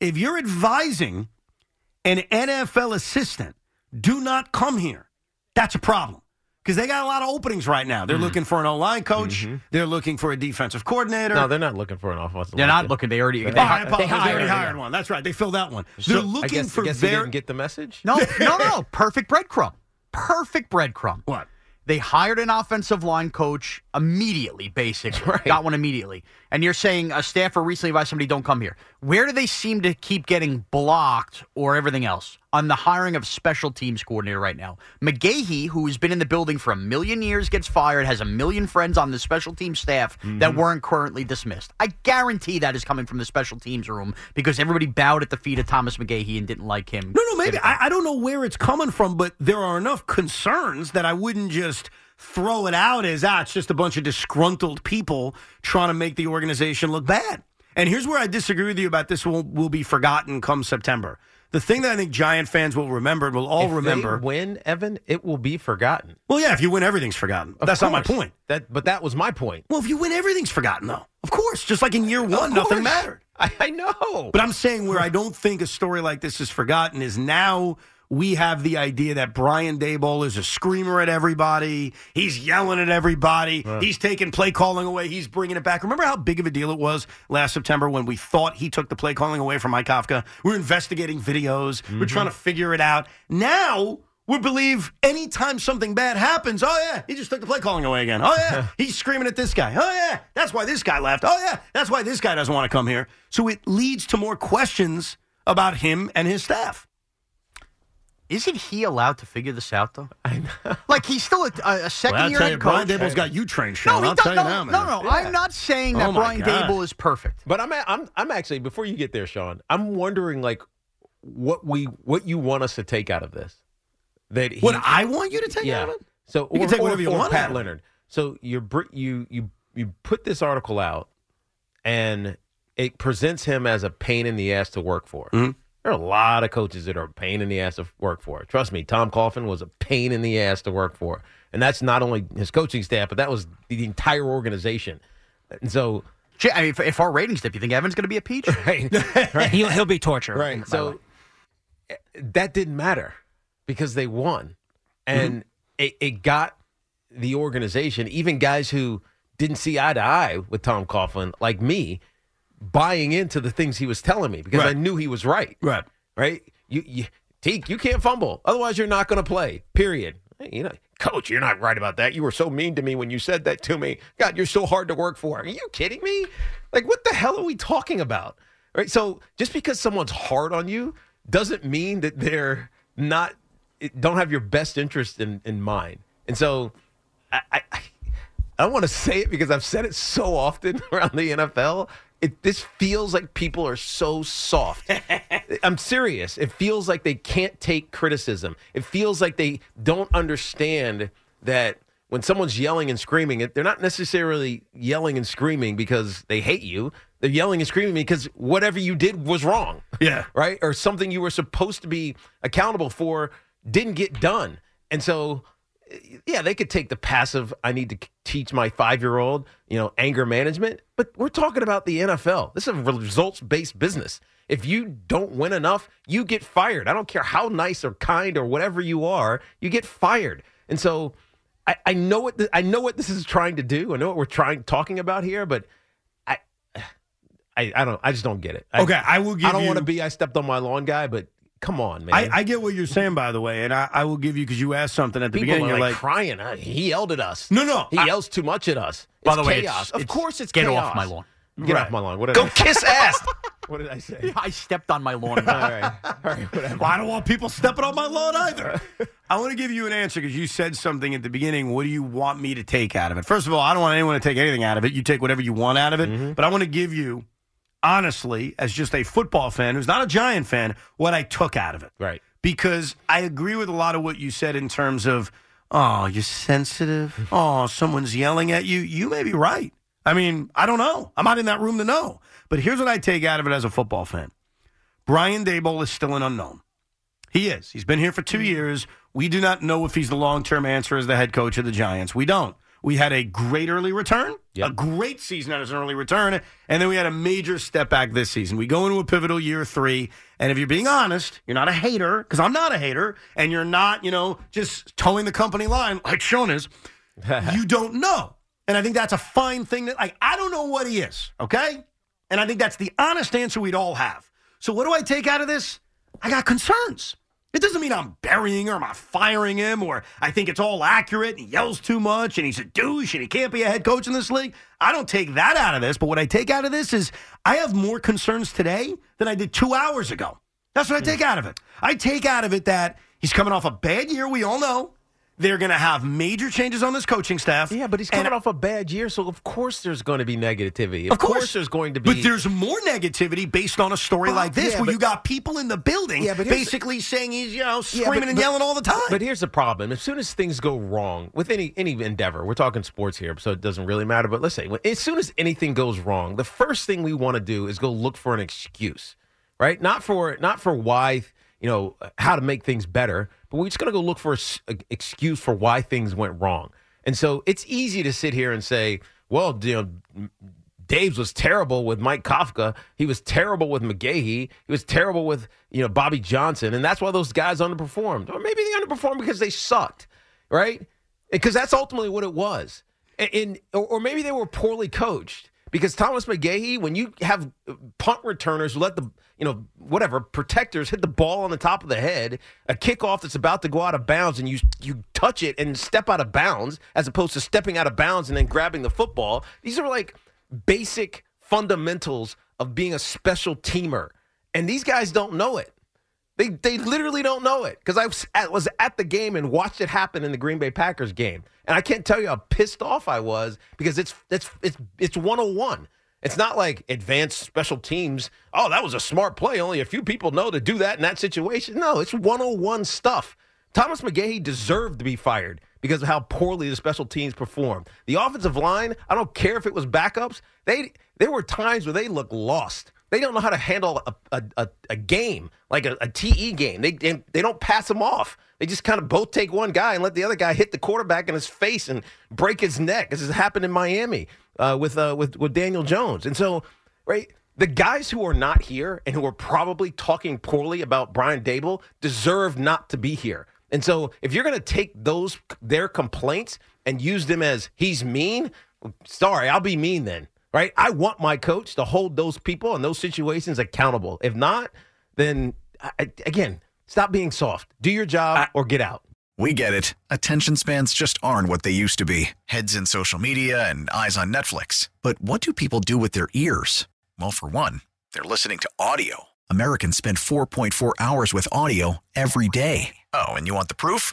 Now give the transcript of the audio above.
If you're advising an NFL assistant, do not come here. That's a problem because they got a lot of openings right now. They're mm-hmm. looking for an O line coach. Mm-hmm. They're looking for a defensive coordinator. No, they're not looking for an offensive. They're not lineman. looking. They already. They, Oh, I hi- apologize. they They, already hired one. That's right. They filled that one. So, They're I looking guess, for I guess he their didn't get the message. No, no, no, no. Perfect breadcrumb. Perfect breadcrumb. what? They hired an offensive line coach immediately, basically. Right. Got one immediately. And you're saying a staffer recently advised somebody don't come here. Where do they seem to keep getting blocked or everything else? On the hiring of special teams coordinator right now. McGaughey, who's been in the building for a million years, gets fired, has a million friends on the special team staff that weren't currently dismissed. I guarantee that is coming from the special teams room because everybody bowed at the feet of Thomas McGaughey and didn't like him. No, no, maybe. I, I don't know where it's coming from, but there are enough concerns that I wouldn't just throw it out as, ah, it's just a bunch of disgruntled people trying to make the organization look bad. And here's where I disagree with you about this will, will be forgotten come September. The thing that I think Giant fans will remember and will all If remember. they win, Evan, it will be forgotten. well, yeah, if you win, everything's forgotten. Of That's not my point. That, but that was my point. Well, if you win, everything's forgotten, though. Of course. Just like in year one, nothing mattered. I, I know. But I'm saying where I don't think a story like this is forgotten is now we have the idea that Brian Daboll is a screamer at everybody. He's yelling at everybody. He's taking play calling away. He's bringing it back. Remember how big of a deal it was last September when we thought he took the play calling away from Mike Kafka? We're investigating videos. We're mm-hmm. trying to figure it out. Now we believe anytime something bad happens, oh yeah, he just took the play calling away again. Oh yeah, he's screaming at this guy. Oh yeah, that's why this guy left. Oh yeah, that's why this guy doesn't want to come here. So it leads to more questions about him and his staff. Isn't he allowed to figure this out, though? I know. Like, he's still a, a, second Well, year head you, coach. Brian Daboll's got you trained, no, Sean. he I'll does, tell no, you now, man. no, no. I'm not saying that Oh, Brian God. Daboll is perfect. But I'm I'm I'm actually before you get there, Sean. I'm wondering like what we what you want us to take out of this. That he, What I want you to take yeah. out of it? So You can or- take or- whatever you or want out Pat. Leonard. So you you you you put this article out, and it presents him as a pain in the ass to work for. Mm-hmm. There are a lot of coaches that are a pain in the ass to work for. Trust me, Tom Coughlin was a pain in the ass to work for, and that's not only his coaching staff, but that was the entire organization. And so, I mean, if, if our ratings dip, you think Evan's going to be a peach? right, He'll he'll be torture. Right. So eh, that didn't matter because they won. And it, it got the organization, even guys who didn't see eye to eye with Tom Coughlin, like me, buying into the things he was telling me because I knew he was right. Right. Right? You, you Tiki, you can't fumble. Otherwise, you're not going to play. Period. You know, coach, you're not right about that. You were so mean to me when you said that to me. God, you're so hard to work for. Are you kidding me? Like, what the hell are we talking about? Right. So just because someone's hard on you doesn't mean that they're not don't have your best interest in, in mind. And so I, I I don't want to say it because I've said it so often around the NFL. It this feels like people are so soft. I'm serious. It feels like they can't take criticism. It feels like they don't understand that when someone's yelling and screaming, it they're not necessarily yelling and screaming because they hate you. They're yelling and screaming because whatever you did was wrong. Yeah. Right? Or something you were supposed to be accountable for didn't get done. And so yeah, they could take the passive. I need to teach my five year old, you know, anger management. But we're talking about the NFL. This is a results based business. If you don't win enough, you get fired. I don't care how nice or kind or whatever you are, you get fired. And so, I, I know what th- I know what this is trying to do. I know what we're trying talking about here, but I, I, I don't. I just don't get it. I, Okay, I will give I don't you- want to be. I stepped on my lawn guy, but come on, man. I, I get what you're saying, by the way, and I, I will give you because you asked something at the People beginning. are You're like, like, crying. Uh, He yelled at us. No, no, He I- yells too much at us. By It's the way, chaos. it's- of it's- course, it's get chaos. off my lawn. Get Right. off my lawn. What did Go I kiss ass. What did I say? I stepped on my lawn. All right. All right. Whatever. well, I don't want people stepping on my lawn either. I want to give you an answer because you said something at the beginning. What do you want me to take out of it? First of all, I don't want anyone to take anything out of it. You take whatever you want out of it. Mm-hmm. But I want to give you honestly, as just a football fan who's not a Giant fan, what I took out of it. Right. Because I agree with a lot of what you said in terms of, oh, you're sensitive. Oh, someone's yelling at you. You may be right. I mean, I don't know. I'm not in that room to know. But here's what I take out of it as a football fan Brian Daboll is still an unknown. He is. He's been here for two mm. years. We do not know if he's the long term answer as the head coach of the Giants. We don't. We had a great early return, Yep. a great season as an early return, and then we had a major step back this season. We go into a pivotal year three, and if you're being honest, you're not a hater, because I'm not a hater, and you're not, you know, just towing the company line like Sean is, you don't know. And I think that's a fine thing that, like, I don't know what he is, okay? And I think that's the honest answer we'd all have. So what do I take out of this? I got concerns. It doesn't mean I'm burying him, or I'm firing him, or I think it's all accurate. And he yells too much, and he's a douche, and he can't be a head coach in this league. I don't take that out of this. But what I take out of this is I have more concerns today than I did two hours ago. That's what I take out of it. I take out of it that he's coming off a bad year. We all know they're going to have major changes on this coaching staff. Yeah, but he's And coming off a bad year, so of course there's going to be negativity. Of course. there's going to be. But there's more negativity based on a story Well, like this, yeah, where but- you got people in the building Yeah, but basically saying he's, you know, Yeah, screaming but- and but- yelling all the time. But here's the problem: as soon as things go wrong with any any endeavor, we're talking sports here, so it doesn't really matter. But let's say, as soon as anything goes wrong, the first thing we want to do is go look for an excuse, right? Not for not for why you know how to make things better, but we're just going to go look for an excuse for why things went wrong. And so it's easy to sit here and say, well, you know. Dave's was terrible with Mike Kafka. He was terrible with McGaughey. He was terrible with you know Bobby Johnson, and that's why those guys underperformed. Or maybe they underperformed because they sucked, right? Because that's ultimately what it was. And, and or, or maybe they were poorly coached. Because Thomas McGaughey, when you have punt returners who let the you know whatever protectors hit the ball on the top of the head, a kickoff that's about to go out of bounds, and you you touch it and step out of bounds as opposed to stepping out of bounds and then grabbing the football. These are like basic fundamentals of being a special teamer. And these guys don't know it. They, they literally don't know it because I was at, was at the game and watched it happen in the Green Bay Packers game, and I can't tell you how pissed off I was because it's it's it's it's 101. It's not like advanced special teams. Oh, that was a smart play. Only a few people know to do that in that situation. No, it's 101 stuff. Thomas McGaughey deserved to be fired because of how poorly the special teams performed. The offensive line, I don't care if it was backups. They there were times where they looked lost. They don't know how to handle a, a, a, a game like a, a TE game. They, they don't pass them off. They just kind of both take one guy and let the other guy hit the quarterback in his face and break his neck. This has happened in Miami uh, with uh, with with Daniel Jones. And so, right, the guys who are not here and who are probably talking poorly about Brian Daboll deserve not to be here. And so, if you're going to take those their complaints and use them as he's mean, sorry, I'll be mean then. Right? I want my coach to hold those people in those situations accountable. If not, then I, I- again, stop being soft. Do your job or get out. We get it. Attention spans just aren't what they used to be heads in social media and eyes on Netflix. But what do people do with their ears? Well, for one, they're listening to audio. Americans spend 4.4 hours with audio every day. Oh, and you want the proof?